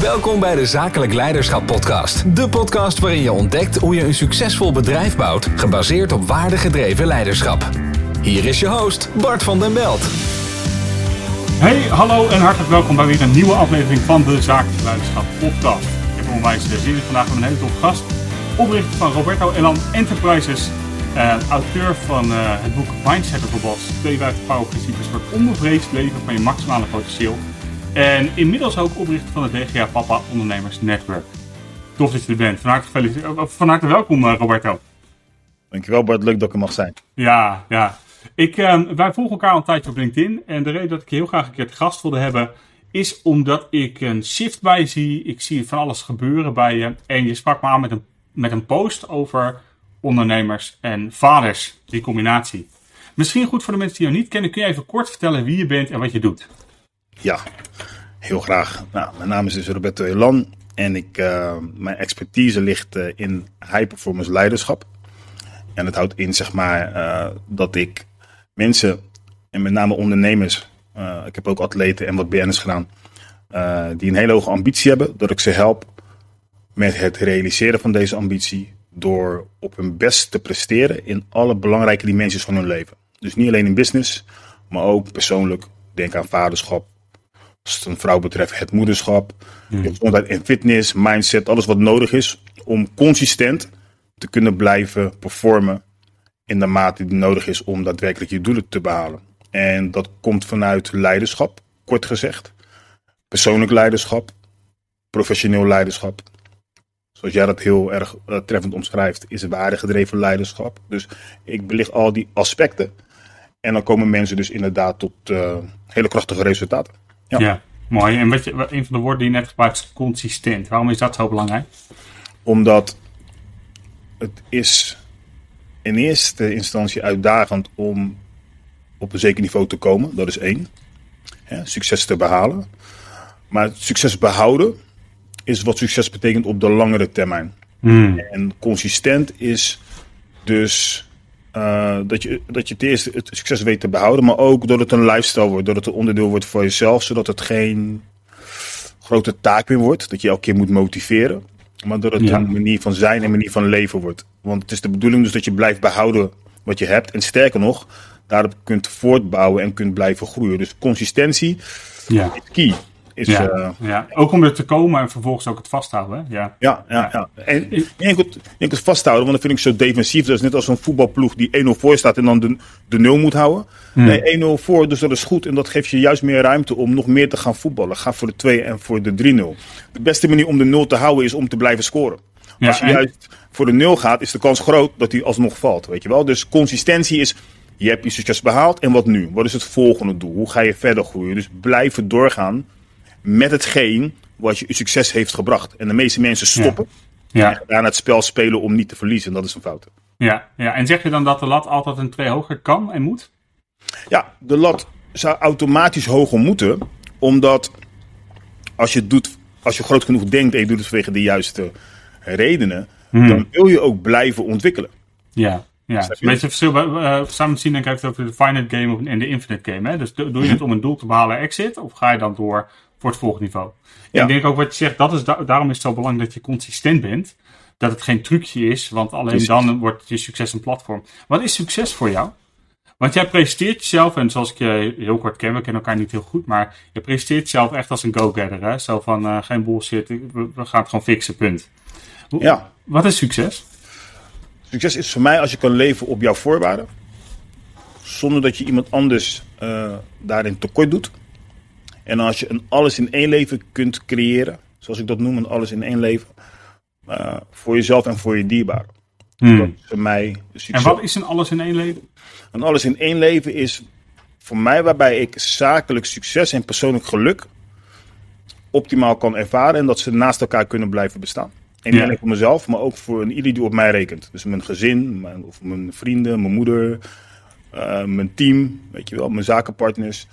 Welkom bij de Zakelijk Leiderschap Podcast. De podcast waarin je ontdekt hoe je een succesvol bedrijf bouwt, gebaseerd op waardegedreven leiderschap. Hier is je host, Bart van den Belt. Hey, hallo en hartelijk welkom bij weer een nieuwe aflevering van de Zakelijk Leiderschap Podcast. Ik heb onwijs zin in vandaag met een hele toffe gast. Oprichter van Roberto Elan Enterprises. Uh, auteur van uh, het boek Mindset of a Boss. 52 powerprincipes voor het onbevreesd leven van je maximale potentieel. En inmiddels ook oprichter van het DGA Papa Ondernemers Network. Tof dat je er bent. Van harte, van harte welkom, uh, Roberto. Dankjewel Bart, leuk dat ik er mag zijn. Ja, ja. Ik, ehm, wij volgen elkaar al een tijdje op LinkedIn. En de reden dat ik heel graag een keer te gast wilde hebben, is omdat ik een shift bij je zie. Ik zie van alles gebeuren bij je. En je sprak me aan met een, met een post over ondernemers en vaders, die combinatie. Misschien goed voor de mensen die jou niet kennen, kun je even kort vertellen wie je bent en wat je doet? Ja, heel graag. Nou, mijn naam is dus Roberto Elan en ik, uh, mijn expertise ligt uh, in high performance leiderschap. En het houdt in zeg maar uh, dat ik mensen en met name ondernemers, ik heb ook atleten en wat BN'ers gedaan, die een hele hoge ambitie hebben, dat ik ze help met het realiseren van deze ambitie door op hun best te presteren in alle belangrijke dimensies van hun leven. Dus niet alleen in business, maar ook persoonlijk. Denk aan vaderschap, als het een vrouw betreft, het moederschap, gezondheid en fitness, mindset, alles wat nodig is om consistent te kunnen blijven performen in de mate die nodig is om daadwerkelijk je doelen te behalen. En dat komt vanuit leiderschap, kort gezegd. Persoonlijk leiderschap, professioneel leiderschap. Zoals jij dat heel erg uh, treffend omschrijft, is waardegedreven leiderschap. Dus ik belicht al die aspecten. En dan komen mensen dus inderdaad tot uh, hele krachtige resultaten. Ja, mooi. En wat je, een van de woorden die je net gebruikt is consistent. Waarom is dat zo belangrijk? Omdat het is in eerste instantie uitdagend om op een zeker niveau te komen. Dat is één. succes te behalen. Maar succes behouden is wat succes betekent op de langere termijn. Hmm. En consistent is dus uh, dat, je, dat je het eerste het succes weet te behouden, maar ook dat het een lifestyle wordt, dat het een onderdeel wordt voor jezelf, zodat het geen grote taak meer wordt, dat je elke keer moet motiveren, maar dat het een manier van zijn en manier van leven wordt. Want het is de bedoeling dus dat je blijft behouden wat je hebt en sterker nog, daarop kunt voortbouwen en kunt blijven groeien. Dus consistentie ja. is key. Is, ja, uh, ja, ook om er te komen en vervolgens ook het vasthouden. Ja, ja, ja. ja. En ik moet het vasthouden, want dat vind ik zo defensief. Dat is net als een voetbalploeg die 1-0 voor staat en dan de, de 0 moet houden. Hmm. Nee, 1-0 voor, dus dat is goed. En dat geeft je juist meer ruimte om nog meer te gaan voetballen. Ga voor de 2 en voor de 3-0. De beste manier om de 0 te houden is om te blijven scoren. Als je juist voor de 0 gaat, is de kans groot dat hij alsnog valt. Weet je wel? Dus consistentie is je hebt je succes behaald en wat nu? Wat is het volgende doel? Hoe ga je verder groeien? Dus blijven doorgaan met hetgeen wat je succes heeft gebracht. En de meeste mensen stoppen. Ja. En daarna het spel spelen om niet te verliezen. En dat is een fout. Ja, ja, en zeg je dan dat de lat altijd een twee hoger kan en moet? Ja, de lat zou automatisch hoger moeten. Omdat als je, doet, als je groot genoeg denkt en je doet het vanwege de juiste redenen. Hmm. Dan wil je ook blijven ontwikkelen. Ja, ja, een beetje verschil. Uh, samen zien denk ik het over de finite game en de infinite game. Hè? Dus doe je het om een doel te behalen exit? Of ga je dan door voor het volgende niveau. Ja. Ik denk ook wat je zegt, dat is daarom is het zo belangrijk dat je consistent bent. Dat het geen trucje is, want alleen dan wordt je succes een platform. Wat is succes voor jou? Want jij presenteert jezelf, en zoals ik je heel kort ken, we kennen elkaar niet heel goed, maar je presenteert jezelf echt als een go-getter. Zo van uh, geen bullshit, we, we, gaan het gewoon fixen, punt. Ja. Wat is succes? Succes is voor mij als je kan leven op jouw voorwaarden, zonder dat je iemand anders uh, daarin tekort doet. En als je een alles in één leven kunt creëren, zoals ik dat noem, een alles in één leven, uh, voor jezelf en voor je dierbaren. Hmm. Dat is voor mij En wat is een alles in één leven? Een alles in één leven is voor mij waarbij ik zakelijk succes en persoonlijk geluk optimaal kan ervaren en dat ze naast elkaar kunnen blijven bestaan. En niet alleen voor mezelf, maar ook voor ieder die op mij rekent. Dus mijn gezin, mijn, of mijn vrienden, mijn moeder, uh, mijn team, weet je wel, mijn zakenpartners.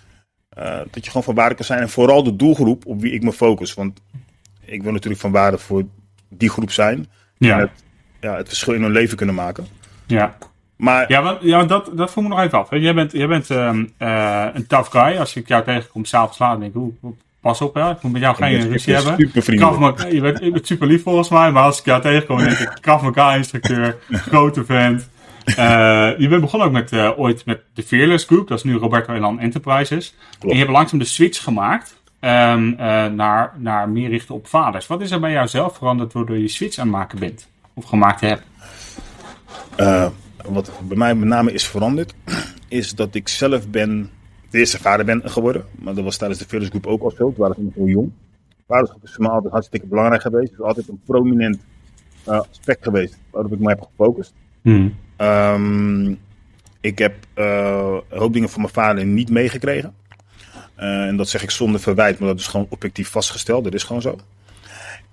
Uh, dat je gewoon van waarde kan zijn. En vooral de doelgroep op wie ik me focus. Want ik wil natuurlijk van waarde voor die groep zijn. Ja. En het, ja, het verschil in hun leven kunnen maken. Ja. Maar, ja, want, ja, dat, dat voel me nog even af. Jij bent, jij bent um, uh, een tough guy. Als ik jou tegenkom s'avonds laat, denk ik, hoe, pas op hè, ik moet met jou geen ruzie hebben. Super vriendelijk. je, bent, je bent super lief volgens mij, maar als ik jou tegenkom, denk ik, Krav instructeur, grote vent. Uh, je bent begonnen ook met, uh, ooit met de Fearless Group, dat is nu Roberto Elan Enterprises. En je hebt langzaam de switch gemaakt um, uh, naar, naar meer richten op vaders. Wat is er bij jou zelf veranderd waardoor je switch aan het maken bent? Of gemaakt hebt? wat bij mij met name is veranderd, is dat ik zelf ben de eerste vader ben geworden. Maar dat was tijdens de Fearless Group ook al zo. Toen waren we nog heel jong. Vaderschap is voor mij altijd hartstikke belangrijk geweest. Het is altijd een prominent aspect geweest waarop ik me heb gefocust. Hmm. Um, ik heb uh, een hoop dingen van mijn vader niet meegekregen. Uh, en dat zeg ik zonder verwijt, maar dat is gewoon objectief vastgesteld. Dat is gewoon zo.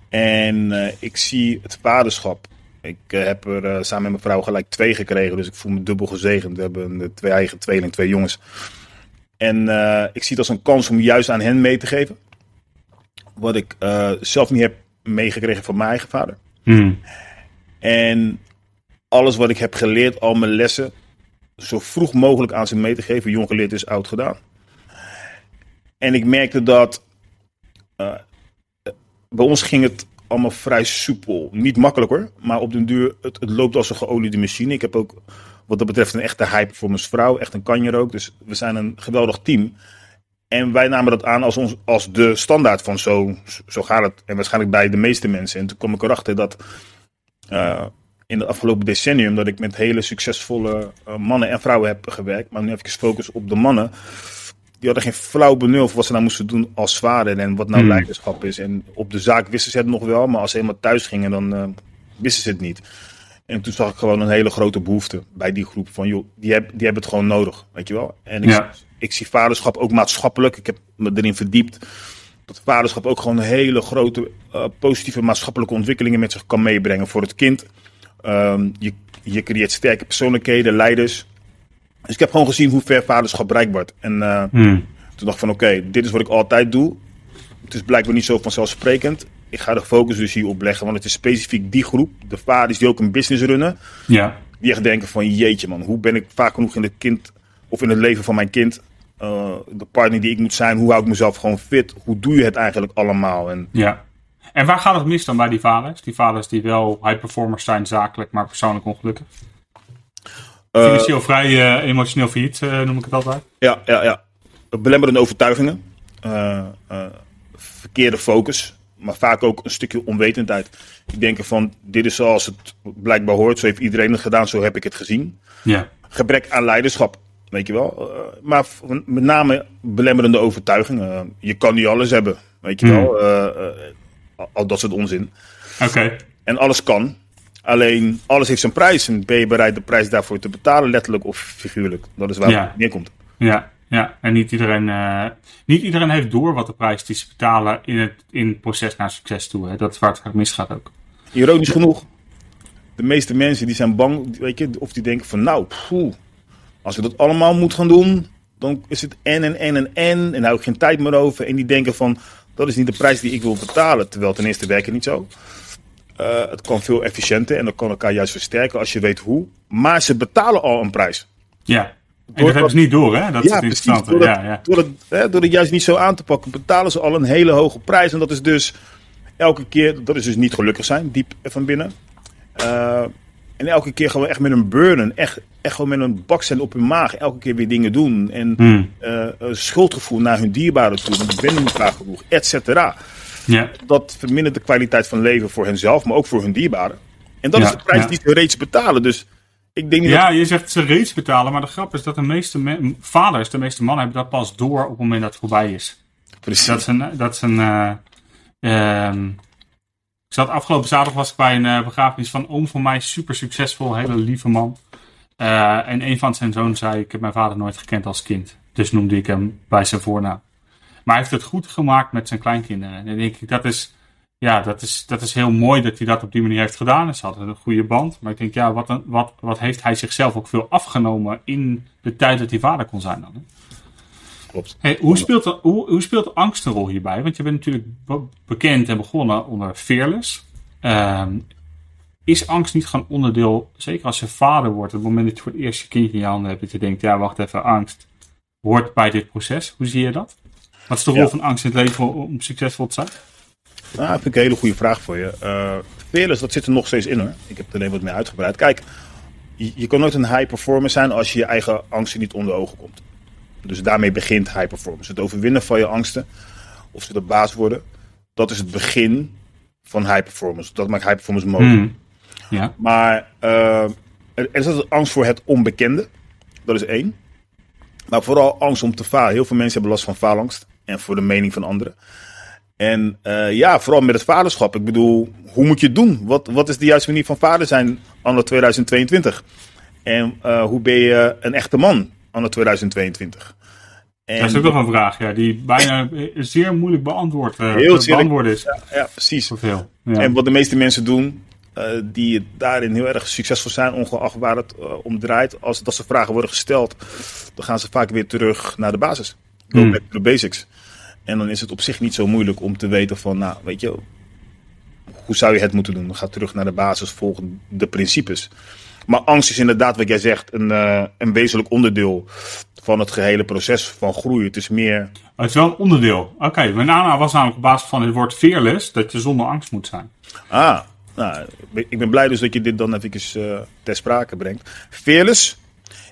En uh, ik zie het vaderschap. Ik heb er samen met mijn vrouw gelijk twee gekregen, dus ik voel me dubbel gezegend. We hebben twee eigen tweeling, twee jongens. En ik zie het als een kans om juist aan hen mee te geven. Wat ik zelf niet heb meegekregen van mijn eigen vader. Hmm. En alles wat ik heb geleerd, al mijn lessen, zo vroeg mogelijk aan ze mee te geven. Jong geleerd is oud gedaan. En ik merkte dat uh, bij ons ging het allemaal vrij soepel. Niet makkelijk hoor, maar op den duur, het, het loopt als een geoliede machine. Ik heb ook wat dat betreft een echte voor mijn vrouw, echt een kanjer ook. Dus we zijn een geweldig team. En wij namen dat aan als, ons, als de standaard van zo, zo gaat het. En waarschijnlijk bij de meeste mensen. En toen kwam ik erachter dat uh, in het afgelopen decennium dat ik met hele succesvolle uh, mannen en vrouwen heb gewerkt. Maar nu even focus op de mannen. Die hadden geen flauw benul voor wat ze nou moesten doen als vader en wat nou hmm. leiderschap is. En op de zaak wisten ze het nog wel, maar als ze helemaal thuis gingen, dan uh, wisten ze het niet. En toen zag ik gewoon een hele grote behoefte bij die groep van, joh, die, heb, die hebben het gewoon nodig, weet je wel. En ik, ja. ik zie vaderschap ook maatschappelijk. Ik heb me erin verdiept dat vaderschap ook gewoon hele grote uh, positieve maatschappelijke ontwikkelingen met zich kan meebrengen voor het kind. Um, je, je creëert sterke persoonlijkheden, leiders. Dus ik heb gewoon gezien hoe ver vaderschap bereikt wordt. En uh, hmm. toen dacht ik van oké, dit is wat ik altijd doe. Het is blijkbaar niet zo vanzelfsprekend. Ik ga de focus dus hierop leggen, want het is specifiek die groep. De vaders die ook een business runnen. Ja. Die echt denken van jeetje man, hoe ben ik vaak genoeg in het kind of in het leven van mijn kind. Uh, de partner die ik moet zijn, hoe hou ik mezelf gewoon fit? Hoe doe je het eigenlijk allemaal? En ja. En waar gaat het mis dan bij die vaders? Die vaders die wel high performers zijn, zakelijk, maar persoonlijk ongelukkig? Uh, Financieel vrij uh, emotioneel failliet, uh, noem ik het altijd. Ja, ja, ja. Belemmerende overtuigingen. verkeerde focus. Maar vaak ook een stukje onwetendheid. Ik denk van, dit is zoals het blijkbaar hoort. Zo heeft iedereen het gedaan, zo heb ik het gezien. Ja. Gebrek aan leiderschap. Weet je wel. maar met name belemmerende overtuigingen. je kan niet alles hebben. Weet je hmm. wel al dat soort onzin. Oké. En alles kan. Alleen alles heeft zijn prijs. En ben je bereid de prijs daarvoor te betalen, letterlijk of figuurlijk? Dat is waar het neerkomt. Ja, ja. en niet iedereen, uh, niet iedereen heeft door wat de prijs die ze betalen in het, in het proces naar succes toe. Hè. Dat is waar het misgaat ook. Ironisch genoeg, de meeste mensen die zijn bang, weet je, of die denken van nou, als ik dat allemaal moet gaan doen, dan is het en en en en en. En daar hou ik geen tijd meer over. En die denken van, dat is niet de prijs die ik wil betalen. Terwijl ten eerste werken niet zo. Uh, het kan veel efficiënter en dat kan elkaar juist versterken als je weet hoe. Maar ze betalen al een prijs. Ja, en dat hebben ze niet door, hè? Dat ja, is interessant. Door, ja, ja. Door, het, hè, door het juist niet zo aan te pakken, betalen ze al een hele hoge prijs. En dat is dus elke keer, dat is dus niet gelukkig zijn, diep van binnen. Uh, en elke keer gewoon echt met een burden, echt, echt gewoon met een bakcent op hun maag, elke keer weer dingen doen. En hmm. uh, schuldgevoel naar hun dierbaren toe, want ik ben niet vaak genoeg, et cetera. Ja. Dat vermindert de kwaliteit van leven voor henzelf, maar ook voor hun dierbaren. En dat is de prijs die ze reeds betalen. Dus ik denk niet ja, je zegt ze reeds betalen, maar de grap is dat de meeste vaders, de meeste mannen, hebben dat pas door op het moment dat het voorbij is. Precies. Dat is een, dat is een uh, ik zat afgelopen zaterdag was ik bij een uh, begrafenis van oom van mij, super succesvol, hele lieve man. Uh, en een van zijn zoons zei: Ik heb mijn vader nooit gekend als kind. Dus noemde ik hem bij zijn voornaam. Maar hij heeft het goed gemaakt met zijn kleinkinderen. En dan denk ik, dat is, ja, dat is, dat is heel mooi dat hij dat op die manier heeft gedaan. Ze hadden een goede band. Maar ik denk, ja, wat, een, wat, wat heeft hij zichzelf ook veel afgenomen in de tijd dat hij vader kon zijn dan? Klopt. Hey, hoe, speelt hoe, hoe speelt angst een rol hierbij? Want je bent natuurlijk bekend en begonnen onder Fearless. Uh, is angst niet gewoon onderdeel, zeker als je vader wordt, op het moment dat je voor het eerst je kindje in je handen hebt, dat je denkt, ja wacht even, angst hoort bij dit proces. Hoe zie je dat? Wat is de rol van angst in het leven om succesvol te zijn? Nou, dat vind ik een hele goede vraag voor je. Uh, fearless, dat zit er nog steeds in hoor. Ik heb er alleen wat meer uitgebreid. Kijk, je, je kan nooit een high performer zijn als je je eigen angsten niet onder ogen komt. Dus daarmee begint high performance. Het overwinnen van je angsten, of ze de baas worden, dat is het begin van high performance. Dat maakt high performance mogelijk. Hmm. Ja. Maar uh, er is altijd angst voor het onbekende. Dat is één. Maar vooral angst om te falen. Heel veel mensen hebben last van faalangst. En voor de mening van anderen. En uh, ja, vooral met het vaderschap. Ik bedoel, hoe moet je het doen? Wat, wat is de juiste manier van vader zijn anno 2022? En uh, hoe ben je een echte man anno 2022? En dat is ook nog een vraag, ja, die bijna zeer moeilijk beantwoord, uh, heel te beantwoorden is. Ja, ja precies. Veel, ja. En wat de meeste mensen doen, uh, die daarin heel erg succesvol zijn, ongeacht waar het uh, om draait, als dat ze vragen worden gesteld, dan gaan ze vaak weer terug naar de basis. Go hmm. back to the basics. En dan is het op zich niet zo moeilijk om te weten van, nou, weet je, hoe zou je het moeten doen? Dan ga terug naar de basis, volg de principes. Maar angst is inderdaad, wat jij zegt, een, uh, een wezenlijk onderdeel van het gehele proces van groei. Het is meer. Het is wel een onderdeel. Oké, okay, mijn naam was namelijk op basis van het woord fearless dat je zonder angst moet zijn. Ah, nou, ik ben blij dus dat je dit dan even uh, ter sprake brengt. Fearless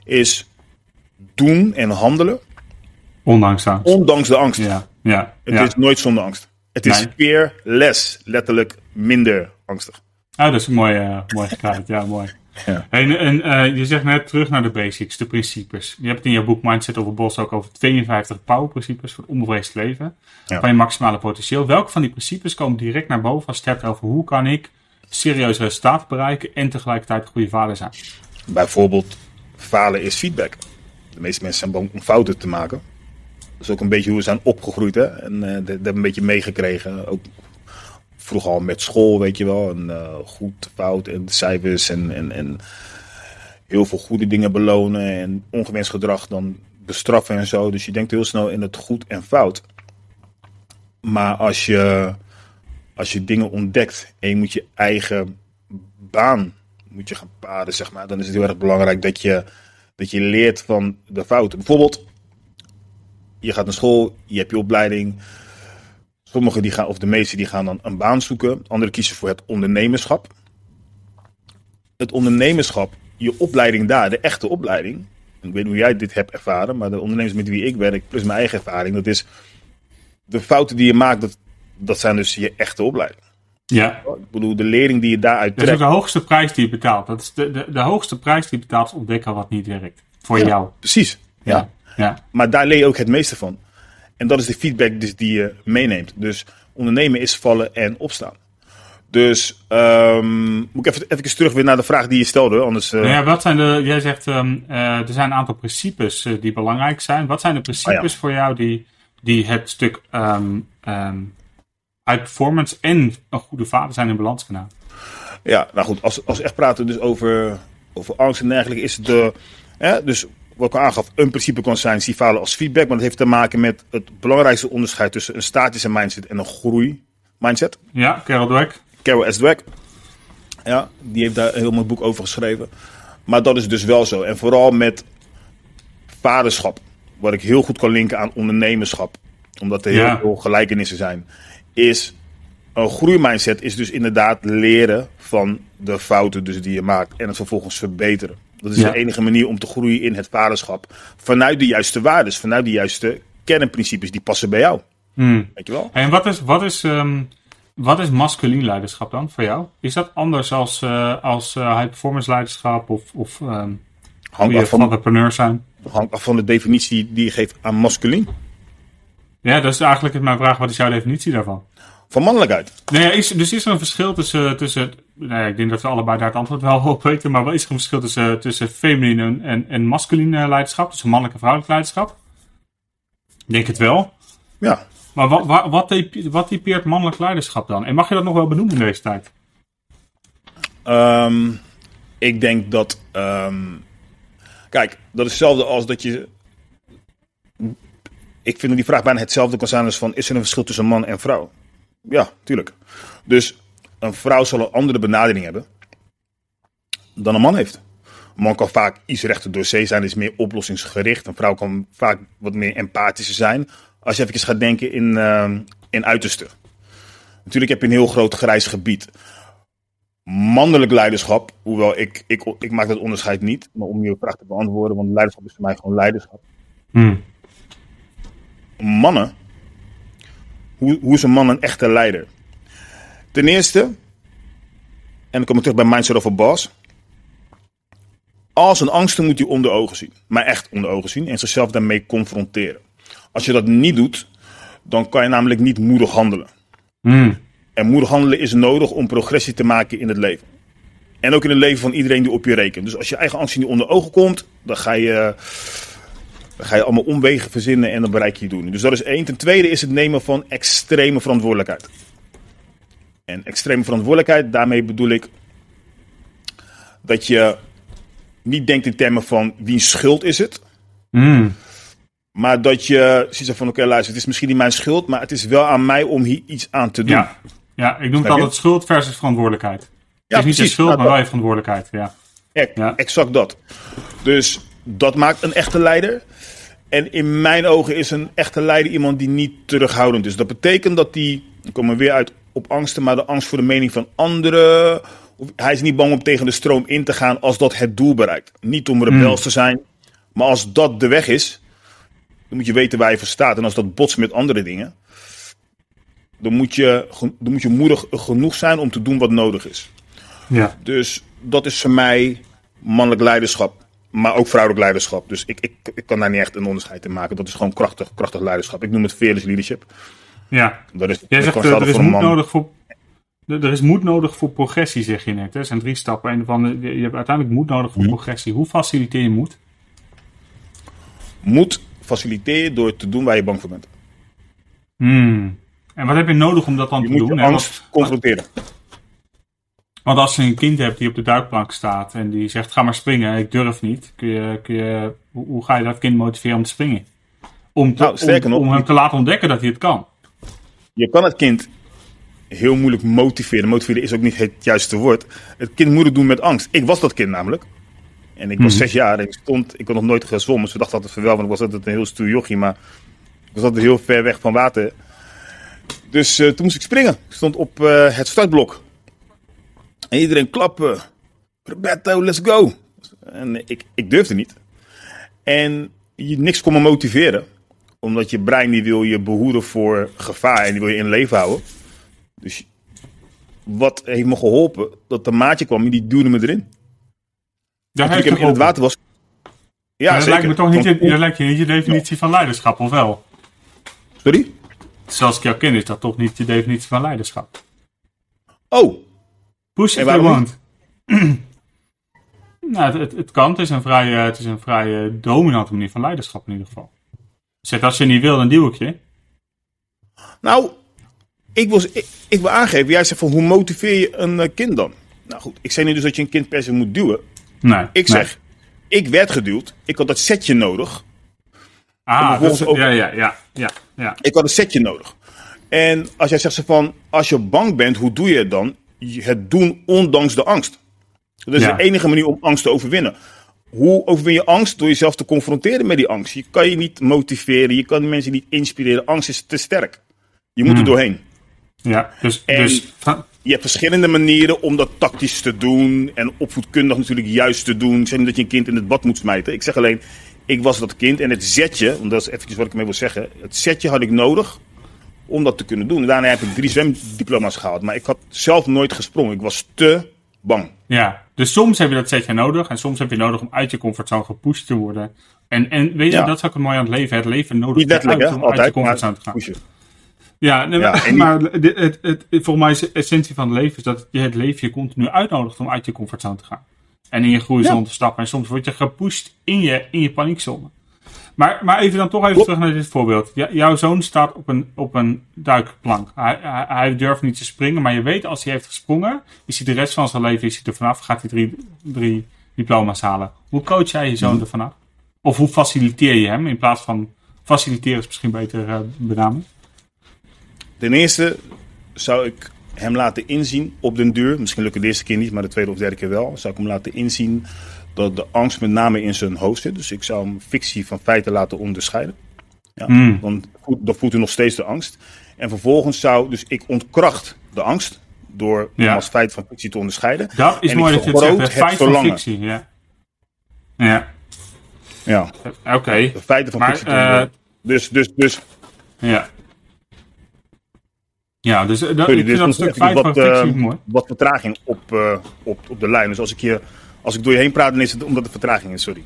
is doen en handelen. Ondanks de angst. Ondanks de angst. Ja, ja, het is nooit zonder angst. Het is nee. fearless, letterlijk minder angstig. Ah, dat is mooi, uh, mooi gekruid. ja, mooi. Ja. En, en uh, je zegt net terug naar de basics, de principes. Je hebt in je boek Mindset over Bos ook over 52 powerprincipes voor het onbevreesd leven. Ja. Van je maximale potentieel. Welke van die principes komen direct naar boven als het hebt over hoe kan ik serieus resultaat bereiken en tegelijkertijd een goede vader zijn? Bijvoorbeeld, falen is feedback. De meeste mensen zijn bang om fouten te maken. Dat is ook een beetje hoe we zijn opgegroeid. Hè? En uh, dat hebben we een beetje meegekregen. Ook vroeger al met school, weet je wel. En uh, goed, fout en cijfers en, en, en heel veel goede dingen belonen. En ongewenst gedrag dan bestraffen en zo. Dus je denkt heel snel in het goed en fout. Maar als je, als je dingen ontdekt en je moet je eigen baan moet je gaan paden, zeg maar. Dan is het heel erg belangrijk dat je, dat je leert van de fouten. Bijvoorbeeld, je gaat naar school, je hebt je opleiding. Sommigen die gaan, of de meeste die gaan dan een baan zoeken. Anderen kiezen voor het ondernemerschap. Het ondernemerschap, je opleiding daar, de echte opleiding. Ik weet niet hoe jij dit hebt ervaren, maar de ondernemers met wie ik werk, plus mijn eigen ervaring, dat is de fouten die je maakt, dat, dat zijn dus je echte opleiding. Ja. Ik bedoel, de lering die je daaruit trekt. Dat is ook de hoogste prijs die je betaalt. Dat is de, de, de hoogste prijs die je betaalt is ontdekken wat niet werkt. Voor ja, jou. Precies. Ja. ja. Ja. Maar daar leer je ook het meeste van. En dat is de feedback dus die je meeneemt. Dus ondernemen is vallen en opstaan. Dus um, moet ik even, even terug weer naar de vraag die je stelde. Anders, uh... nou ja, wat zijn de, jij zegt um, uh, er zijn een aantal principes uh, die belangrijk zijn. Wat zijn de principes oh ja. voor jou die, die het stuk um, uit performance en een goede vader zijn in balans kunnen Ja, nou goed, als, als we echt praten dus over, over angst en dergelijke, is de. Hè, dus wat ik al aangaf, een principe kan zijn, falen als feedback. Maar dat heeft te maken met het belangrijkste onderscheid tussen een statische mindset en een groei mindset. Ja, Carol Dweck. Carol S. Dweck. Ja, die heeft daar een heel mooi boek over geschreven. Maar dat is dus wel zo. En vooral met vaderschap, wat ik heel goed kan linken aan ondernemerschap. Omdat er heel ja. veel gelijkenissen zijn. Is een groeimindset is dus inderdaad leren van de fouten dus die je maakt. En het vervolgens verbeteren. Dat is ja. de enige manier om te groeien in het vaderschap. Vanuit de juiste waarden, vanuit de juiste kernprincipes die passen bij jou. Hmm. Weet je wel? En wat is, wat is, um, wat is masculien leiderschap dan voor jou? Is dat anders als, uh, als uh, high performance leiderschap of, of um, hangt af van entrepreneur zijn? Hangt af van de definitie die je geeft aan masculien. Ja, dat is eigenlijk mijn vraag. Wat is jouw definitie daarvan? Van mannelijkheid. Nee, is, dus is er een verschil tussen, tussen nou ja, ik denk dat we allebei daar het antwoord wel op weten, maar wat is er een verschil tussen, tussen feminine en, en masculine leiderschap, tussen mannelijk en vrouwelijk leiderschap? Ik denk het wel. Ja. Maar wat, wat, wat, typeert, wat typeert mannelijk leiderschap dan? En mag je dat nog wel benoemen in deze tijd? Um, ik denk dat. Um, kijk, dat is hetzelfde als dat je. Ik vind dat die vraag bijna hetzelfde kan zijn als van: is er een verschil tussen man en vrouw? Ja, tuurlijk. Dus een vrouw zal een andere benadering hebben dan een man heeft. Een man kan vaak iets rechter door zee zijn, is meer oplossingsgericht. Een vrouw kan vaak wat meer empathischer zijn. als je even gaat denken in, uh, in uiterste. Natuurlijk heb je een heel groot grijs gebied. Mannelijk leiderschap, hoewel ik, ik, ik maak dat onderscheid niet, maar om je vraag te beantwoorden, want leiderschap is voor mij gewoon leiderschap. Hmm. Mannen, hoe, hoe is een man een echte leider? Ten eerste, en dan kom ik terug bij Mindset of a Boss. Als een angsten moet hij onder ogen zien. Maar echt onder ogen zien en zichzelf daarmee confronteren. Als je dat niet doet, dan kan je namelijk niet moedig handelen. Hmm. En moedig handelen is nodig om progressie te maken in het leven. En ook in het leven van iedereen die op je rekent. Dus als je eigen angst niet onder ogen komt, dan ga je, dan ga je allemaal omwegen verzinnen en dan bereik je je doelen. Dus dat is één. Ten tweede is het nemen van extreme verantwoordelijkheid. En extreme verantwoordelijkheid, daarmee bedoel ik dat je niet denkt in termen van wie schuld is het. Mm. Maar dat je ziet van oké, luister, het is misschien niet mijn schuld, maar het is wel aan mij om hier iets aan te doen. Ja, ja ik noem het altijd schuld versus verantwoordelijkheid. Het ja, is niet de schuld, maar wel je verantwoordelijkheid. Ja. ja. Exact dat. Dus dat maakt een echte leider. En in mijn ogen is een echte leider iemand die niet terughoudend is. Dat betekent dat die, dan komen we weer uit op angsten, maar de angst voor de mening van anderen. Hij is niet bang om tegen de stroom in te gaan als dat het doel bereikt. Niet om rebels hmm. te zijn, maar als dat de weg is, dan moet je weten waar je voor staat. En als dat botst met andere dingen, dan moet je, dan moet je moedig genoeg zijn om te doen wat nodig is. Ja. Dus dat is voor mij mannelijk leiderschap, maar ook vrouwelijk leiderschap. Dus ik, ik, ik kan daar niet echt een onderscheid in maken. Dat is gewoon krachtig, krachtig leiderschap. Ik noem het fearless leadership. Ja. Dat is, Jij zegt uh, er is moed nodig voor. Er is moed nodig voor progressie, zeg je net. Er zijn drie stappen. Een van je hebt uiteindelijk moed nodig voor progressie. Hoe faciliteer je moed? Moed faciliteer je door te doen waar je bang voor bent. Hmm. En wat heb je nodig om dat dan je te moet doen? Je angst confronteren. Want als je een kind hebt die op de duikplank staat en die zegt: Ga maar springen, ik durf niet. Kun je, kun je, hoe, ga je dat kind motiveren om te springen? Om, te, nou, om, nog, om hem te laten ontdekken dat hij het kan. Je kan het kind heel moeilijk motiveren. Motiveren is ook niet het juiste woord. Het kind moet het doen met angst. Ik was dat kind namelijk. En ik was mhm. zes jaar en ik stond, ik had nog nooit gezwommen. Dus we dachten altijd van wel, want ik was altijd een heel stoer jochie. Maar ik was altijd heel ver weg van water. Dus uh, toen moest ik springen. Ik stond op uh, het startblok. En iedereen klappen. Roberto, let's go. En ik, ik durfde niet. En je, niks kon me motiveren. Omdat je brein die wil je behoeden voor gevaar en die wil je in leven houden. Dus wat heeft me geholpen? Dat de maatje kwam en die duwde me erin. Heb ik in het water was. Ja, dat lijkt me toch niet, je, dat lijkt je niet je definitie van leiderschap, of wel? Sorry? Zoals ik jou ken, is dat toch niet je definitie van leiderschap? Oh. Push if you want. nou, het, het, kan. Het is, een vrij, het is een vrij dominante manier van leiderschap in ieder geval. Zeg, als je niet wil, dan duw ik je. Nou, ik wil, ik, wil aangeven, jij zegt van hoe motiveer je een eh, kind dan? Nou goed, ik zei niet dus dat je een kind per se moet duwen. Nee. Ik zeg, ik werd geduwd. Ik had dat setje nodig. Ah, ja, ja, ja, ja, ja. Ik had een setje nodig. En als jij zegt van, als je bang bent, hoe doe je het dan? Het doen ondanks de angst. Dat is de enige manier om angst te overwinnen. Hoe overwin je angst? Door jezelf te confronteren met die angst. Je kan je niet motiveren, je kan mensen niet inspireren. Angst is te sterk. Je moet er hmm. doorheen. Ja, dus, dus je hebt verschillende manieren om dat tactisch te doen. En opvoedkundig natuurlijk juist te doen. Ik zeg niet dat je een kind in het bad moet smijten. Ik zeg alleen, ik was dat kind. En het zetje, want dat is eventjes wat ik mee wil zeggen. Het zetje had ik nodig om dat te kunnen doen. En daarna heb ik drie zwemdiploma's gehaald. Maar ik had zelf nooit gesprongen. Ik was te bang. Ja, dus soms heb je dat zetje nodig. En soms heb je nodig om uit je comfortzone gepusht te worden. En, en weet je, dat is ook het mooie aan het leven. Het leven nodig Niet letterlijk, uit, om Altijd, uit je comfortzone te gaan. Pushen. Ja, nee, maar, het, het, het, volgens mij is de essentie van het leven is dat je het leven je continu uitnodigt om uit je comfortzone te gaan. En in je groeizone te stappen. En soms word je gepusht in je, in je paniekzone. Maar, maar even dan toch even terug naar dit voorbeeld. jouw zoon staat op een, op een duikplank. Hij, hij, hij, durft niet te springen, maar je weet als hij heeft gesprongen, is hij de rest van zijn leven is hij er vanaf, gaat hij drie, drie diploma's halen. Hoe coach jij je zoon mhm. er vanaf? Of hoe faciliteer je hem in plaats van faciliteren is misschien beter uh, benaming? Ten eerste zou ik hem laten inzien op den duur. Misschien lukt het de eerste keer niet, maar de tweede of derde keer wel. Zou ik hem laten inzien dat de angst met name in zijn hoofd zit. Dus ik zou hem fictie van feiten laten onderscheiden. Ja, mm. dan, dan voelt u nog steeds de angst. En vervolgens zou, dus ik ontkracht de angst door ja. als feit van fictie te onderscheiden. Dat is en mooi dat je het zegt, het feit van fictie. Ja. Ja. Ja. Oké. De feiten van fictie. Uh, dus, dus, dus. Ja. Ja, dus, uh, dat, ik vind dat stuk feit van fictie uh, mooi. Wat vertraging op, uh, op, op de lijn. Dus als ik, hier, als ik door je heen praat, dan is het omdat er vertraging is, sorry.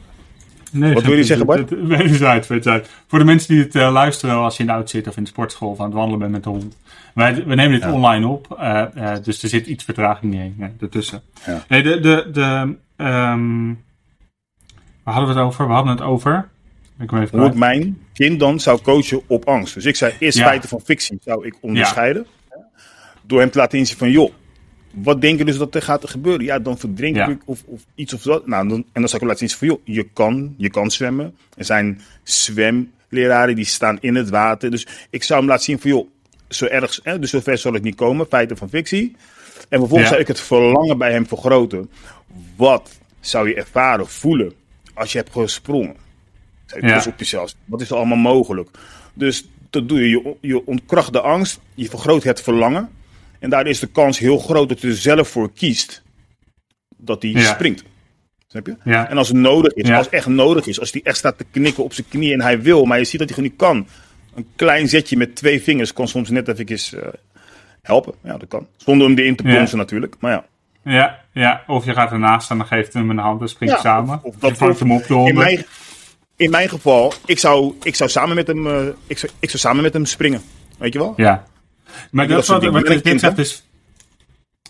Nee, Wat wil je zeggen, Bart? Wederzijds, wederzijds. Voor de mensen die het uh, luisteren als je in de auto zit of in de sportschool of aan het wandelen bent met de hond. Wij, we nemen dit ja. online op, uh, uh, dus er zit iets vertraging mee nee, ertussen. Ja. Nee, de, de, de, um, waar hadden we het over? We hadden het over... Ik even Hoe ik mijn kind dan zou coachen op angst. Dus ik zei eerst ja. feiten van fictie zou ik onderscheiden. Door hem te laten inzien van, joh, wat denk je dus dat er gaat gebeuren? Ja, dan verdrink ja. ik of, of, iets of dat. Nou, dan, en dan zou ik hem laten zien van, joh, je kan, je kan zwemmen. Er zijn zwemleraren die staan in het water. Dus ik zou hem laten zien van, joh, zo erg, hè, dus zover zal het niet komen. Feiten van fictie. En vervolgens ja. zou ik het verlangen bij hem vergroten. Wat zou je ervaren, voelen als je hebt gesprongen? Zou je ja. op jezelf. Wat is er allemaal mogelijk? Dus dat doe je. Je, je ontkracht de angst. Je vergroot het verlangen. En daar is de kans heel groot dat je er zelf voor kiest dat hij ja. springt. Snap je? Ja. En als het nodig is, ja. als het echt nodig is, als hij echt staat te knikken op zijn knieën en hij wil, maar je ziet dat hij gewoon niet kan. Een klein zetje met twee vingers kan soms net even uh, helpen. Ja, dat kan. Zonder hem erin te plonsen natuurlijk, maar ja. Ja, ja, of je gaat ernaast en dan geeft hem een hand en springt samen. Of, of dat vangt hem op de in mijn, in mijn geval, ik zou, ik zou samen met hem, uh, ik, zou, ik zou samen met hem springen. Weet je wel? Ja. Maar dat, wat, wat, wat dit zegt is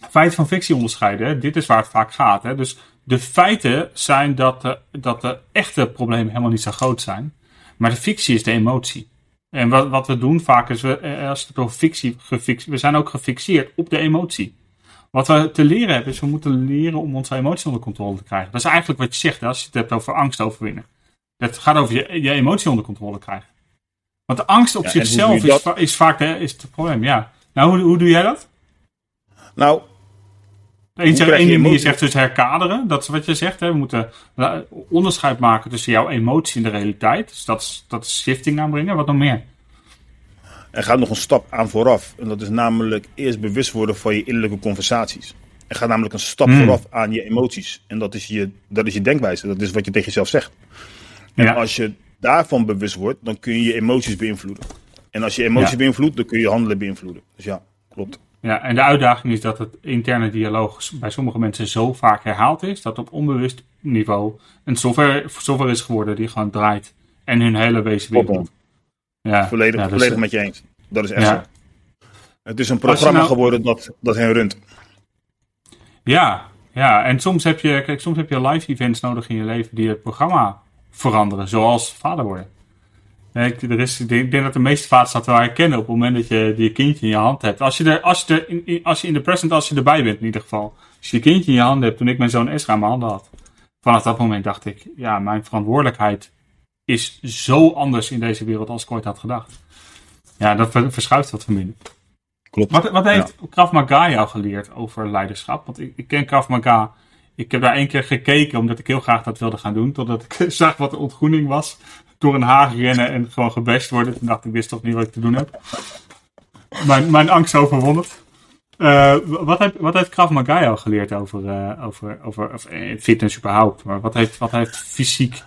feit van fictie onderscheiden. Hè? Dit is waar het vaak gaat. Hè? Dus de feiten zijn dat de, dat de echte problemen helemaal niet zo groot zijn. Maar de fictie is de emotie. En wat, wat we doen vaak is, we, eh, als het over fictie, we zijn ook gefixeerd op de emotie. Wat we te leren hebben, is we moeten leren om onze emotie onder controle te krijgen. Dat is eigenlijk wat je zegt hè, als je het hebt over angst overwinnen. Het gaat over je, je emotie onder controle krijgen. Want de angst op ja, zichzelf is, is, vaak hè, is het probleem, ja. Nou, hoe, hoe doe jij dat? Nou, Eén je zegt dus herkaderen. Dat is wat je zegt. Hè. We moeten onderscheid maken tussen jouw emotie en de realiteit. Dus dat is, dat is shifting aanbrengen. Wat nog meer? Er gaat nog een stap aan vooraf. En dat is namelijk eerst bewust worden van je innerlijke conversaties. Er gaat namelijk een stap mm. vooraf aan je emoties. En dat is je, dat is je denkwijze. Dat is wat je tegen jezelf zegt. En ja. als je daarvan bewust wordt, dan kun je je emoties beïnvloeden. En als je emoties ja. beïnvloedt, dan kun je handelen beïnvloeden. Dus ja, klopt. Ja, en de uitdaging is dat het interne dialoog bij sommige mensen zo vaak herhaald is, dat op onbewust niveau een software, software is geworden die gewoon draait en hun hele wezen beïnvloedt. Ja, volledig, ja, dus, volledig met je eens. Dat is echt ja. zo. Het is een programma nou, geworden dat, dat hen runt. Ja, ja, en soms heb, je, kijk, soms heb je live events nodig in je leven die het programma veranderen, zoals vader worden. Ik, er is, ik denk dat de meeste vaders dat wel herkennen op het moment dat je je kindje in je hand hebt. Als je, er, als, je er in, als je in de present, als je erbij bent in ieder geval. Als je je kindje in je hand hebt, toen ik mijn zoon Esra in mijn handen had. Vanaf dat moment dacht ik, ja, mijn verantwoordelijkheid is zo anders in deze wereld als ik ooit had gedacht. Ja, dat verschuift wat van binnen. Klopt. Wat, wat heeft ja. Krav Maga jou geleerd over leiderschap? Want ik, ik ken Krav Maga. Ik heb daar één keer gekeken omdat ik heel graag dat wilde gaan doen. Totdat ik zag wat de ontgroening was door een haag rennen en gewoon gebest worden. Toen dacht ik, wist toch niet wat ik te doen heb. Mijn, mijn angst overwonnen. Uh, wat, heb, wat heeft Krav Maga jou geleerd over, uh, over, over of, uh, fitness überhaupt? Maar wat heeft, wat heeft fysiek,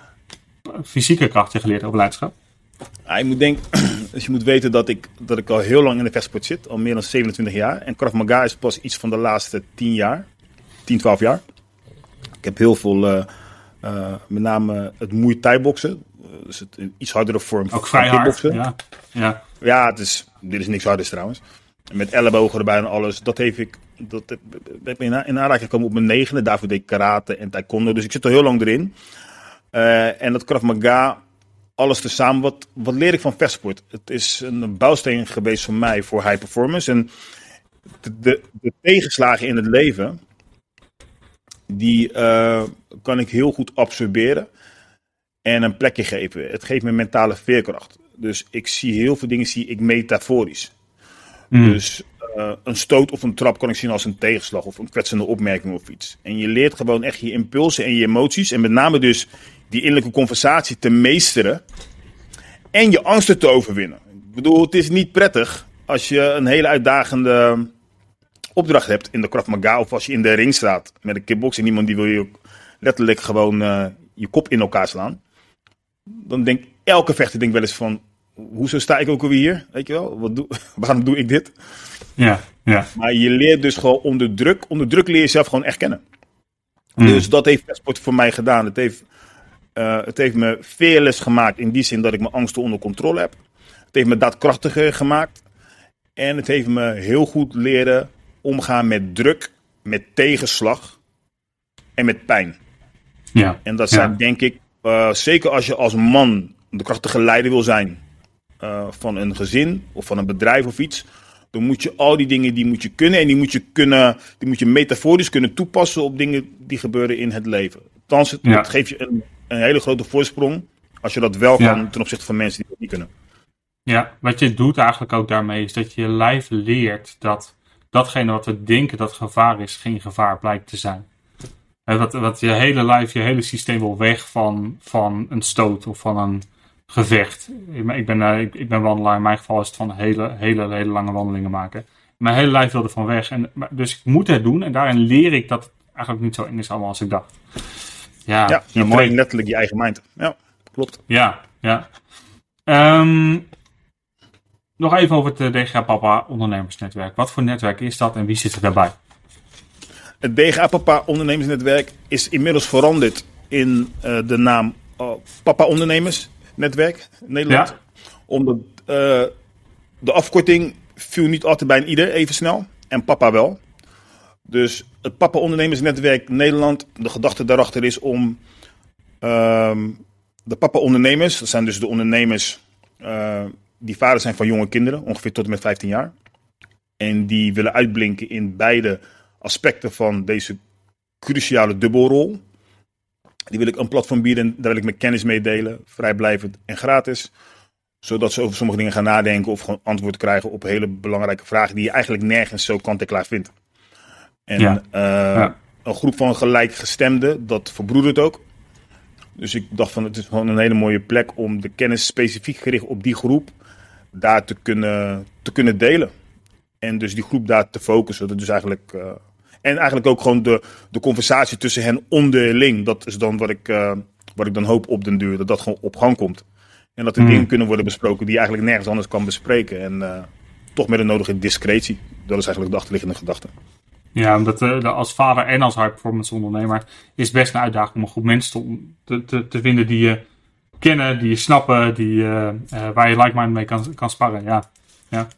fysieke kracht je geleerd over leiderschap? Ja, je, moet denken, dus je moet weten dat ik, dat ik al heel lang in de vechtsport zit. Al meer dan 27 jaar. En Krav Maga is pas iets van de laatste 10 jaar. 10, 12 jaar. Ik heb heel veel, met name het Muay Thai boksen dus het een iets hardere vorm Ook vrij hard, ja. Ja, ja het is, dit is niks harders trouwens. Met ellebogen erbij en alles. Dat heeft ik, dat heb ik in aanraking gekomen op mijn negende. Daarvoor deed ik karate en taekwondo. Dus ik zit er heel lang erin. Uh, en dat Krav Maga, alles tezamen. Wat, wat leer ik van vechtsport? Het is een bouwsteen geweest voor mij voor high performance. En de, de, de tegenslagen in het leven, die uh, kan ik heel goed absorberen en een plekje geven. Het geeft me mentale veerkracht. Dus ik zie heel veel dingen zie ik metaforisch. Mm. Dus uh, een stoot of een trap kan ik zien als een tegenslag of een kwetsende opmerking of iets. En je leert gewoon echt je impulsen en je emoties en met name dus die innerlijke conversatie te meesteren. en je angsten te overwinnen. Ik bedoel, het is niet prettig als je een hele uitdagende opdracht hebt in de Krav Maga of als je in de ring staat met een kickbox en iemand die wil je letterlijk gewoon uh, je kop in elkaar slaan. Dan denkt elke vechter denkt wel eens van, hoezo sta ik ook alweer hier? Weet je wel, wat doe, waarom doe ik dit? Ja, ja. Maar je leert dus gewoon onder druk, onder druk leer je jezelf gewoon echt kennen. Mm. Dus dat heeft sport voor mij gedaan. Het heeft, uh, het heeft me fearless gemaakt in die zin dat ik mijn angsten onder controle heb. Het heeft me daadkrachtiger gemaakt. En het heeft me heel goed leren omgaan met druk, met tegenslag en met pijn. Ja. En dat zijn denk ik, uh, zeker als je als man de krachtige leider wil zijn uh, van een gezin of van een bedrijf of iets, dan moet je al die dingen die moet je kunnen en die moet je kunnen, die moet je metaforisch kunnen toepassen op dingen die gebeuren in het leven. Althans, het, ja. geeft je een, een, hele grote voorsprong als je dat wel kan ja. ten opzichte van mensen die dat niet kunnen. Ja, wat je doet eigenlijk ook daarmee is dat je je lijf leert dat datgene wat we denken dat gevaar is, geen gevaar blijkt te zijn. En wat, wat je hele lijf, je hele systeem wil weg van, van een stoot of van een gevecht. Ik ben, uh, ik, ik, ben wandelaar, in mijn geval is het van hele, hele, hele lange wandelingen maken. Mijn hele lijf wil er van weg. En, dus ik moet het doen en daarin leer ik dat het eigenlijk niet zo eng is allemaal als ik dacht. Ja, ja je mooi. letterlijk je eigen mind. Ja, klopt. Ja, ja. Um, nog even over het DGA Papa ondernemersnetwerk. Wat voor netwerk is dat en wie zit er daarbij? Het DGA Papa ondernemersnetwerk is inmiddels veranderd in uh, de naam uh, Papa Ondernemersnetwerk Nederland. Ja? Omdat uh, de afkorting viel niet altijd bij een ieder even snel. En papa wel. Dus het Papa Ondernemersnetwerk Nederland, de gedachte daarachter is om ehm, de papa ondernemers, dat zijn dus de ondernemers die vader zijn van jonge kinderen, ongeveer tot en met 15 jaar. En die willen uitblinken in beide aspecten van deze cruciale dubbelrol. Die wil ik een platform bieden, daar wil ik mijn kennis mee delen, vrijblijvend en gratis. Zodat ze over sommige dingen gaan nadenken of gewoon antwoord krijgen op hele belangrijke vragen die je eigenlijk nergens zo kant-en-klaar vindt. En ja. Uh, ja. een groep van gelijkgestemden, dat verbroedert ook. Dus ik dacht van het is gewoon een hele mooie plek om de kennis specifiek gericht op die groep daar te kunnen, te kunnen delen. En dus die groep daar te focussen. Dat dus eigenlijk, uh, en eigenlijk ook gewoon de, de conversatie tussen hen onderling. Dat is dan wat ik, uh, wat ik dan hoop op den duur. Dat dat gewoon op gang komt. En dat er mm. dingen kunnen worden besproken die je eigenlijk nergens anders kan bespreken. En uh, toch met een nodige discretie. Dat is eigenlijk de achterliggende gedachte. Ja, omdat als vader en als high performance ondernemer is best een uitdaging om een groep mensen te, te, te vinden die je kennen, die je snappen, die, uh, uh, waar je like-minded mee kan, kan sparren. Ja. Ja.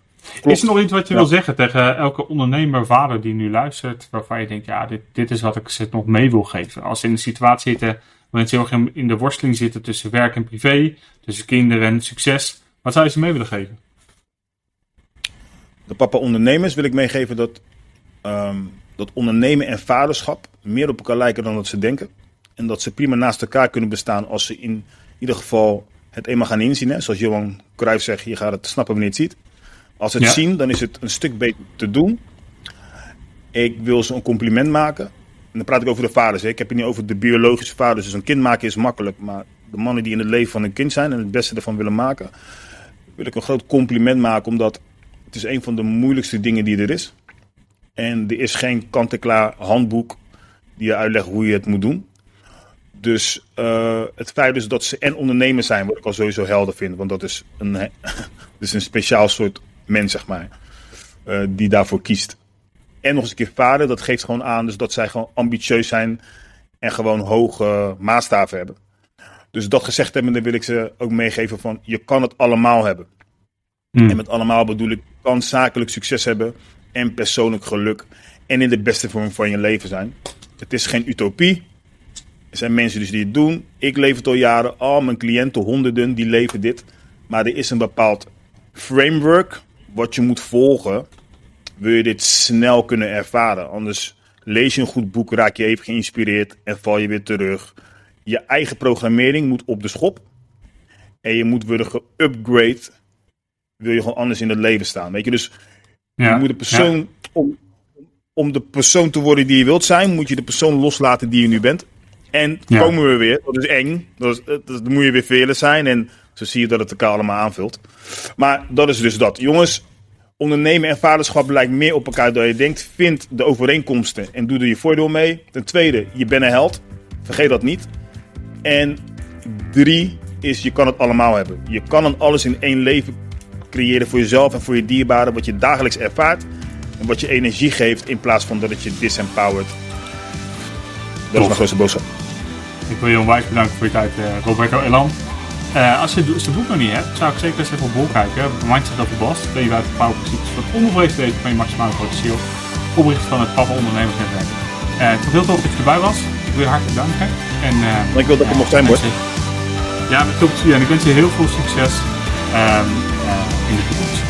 Is er nog iets wat je wil zeggen tegen elke ondernemer, vader die nu luistert, waarvan je denkt, ja, dit, dit is wat ik ze nog mee wil geven. Als ze in een situatie zitten waarin ze heel erg in de worsteling zitten tussen werk en privé, tussen kinderen en succes, wat zou je ze mee willen geven? De papa ondernemers wil ik meegeven dat, um, dat ondernemen en vaderschap meer op elkaar lijken dan dat ze denken. En dat ze prima naast elkaar kunnen bestaan als ze in ieder geval het eenmaal gaan inzien. Hè? Zoals Johan Cruijff zegt, je gaat het snappen wanneer je het ziet. Als ze het zien, dan is het een stuk beter te doen. Ik wil ze een compliment maken. En dan praat ik over de vaders. Hè. Ik heb het niet over de biologische vaders. Dus een kind maken is makkelijk. Maar de mannen die in het leven van een kind zijn en het beste ervan willen maken, wil ik een groot compliment maken. Omdat het is een van de moeilijkste dingen die er is. En er is geen kant-en-klaar handboek die je uitlegt hoe je het moet doen. Dus uh, het feit dus dat ze en ondernemers zijn, wat ik al sowieso helder vind. Want dat is een, dus een speciaal soort mens, zeg maar. Uh, die daarvoor kiest. En nog eens een keer vader, dat geeft gewoon aan dus dat zij gewoon ambitieus zijn. En gewoon hoge maatstaven hebben. Dus dat gezegd hebben, dan wil ik ze ook meegeven van je kan het allemaal hebben. Mm. En met allemaal bedoel ik, kan zakelijk succes hebben. En persoonlijk geluk. En in de beste vorm van je leven zijn. Het is geen utopie. Er zijn mensen dus die het doen. Ik leef het al jaren. Al mijn cliënten, honderden, die leven dit. Maar er is een bepaald framework wat je moet volgen. Wil je dit snel kunnen ervaren. Anders lees je een goed boek, raak je even geïnspireerd en val je weer terug. Je eigen programmering moet op de schop. En je moet worden geupgrade. Wil je gewoon anders in het leven staan. Weet je, dus ja, je moet de persoon. Om, om de persoon te worden die je wilt zijn, moet je de persoon loslaten die je nu bent. En komen we weer, dat is eng. Dat, is, dat, moet je weer velen zijn. En Zo zie je dat het elkaar allemaal aanvult. Maar dat is dus dat. Jongens, ondernemen en vaderschap lijkt meer op elkaar dan je denkt. Vind de overeenkomsten en doe er je voordeel mee. Ten tweede, je bent een held. Vergeet dat niet. En drie is, je kan het allemaal hebben. Je kan dan alles in één leven creëren voor jezelf en voor je dierbaren. Wat je dagelijks ervaart. En wat je energie geeft in plaats van dat het je disempowert. Dat is mijn grootste boodschap. Ik wil je onwijs bedanken voor je tijd, uh, Roberto Elan. Uh, als je zijn boek nog niet hebt, zou ik zeker eens even op bol kijken. Mindset of the Boss, ben je uit de powerprincipes van onbevreesd weten van je maximale potentieel. Oprichter van het Papa Ondernemersnetwerk. Uh, het was heel tof dat je erbij was. Ik wil je hartelijk danken. En, uh, ik wil dat ik mocht zijn, hoor. Ja, met veel plezier. En ik wens je heel veel succes um, in de toekomst.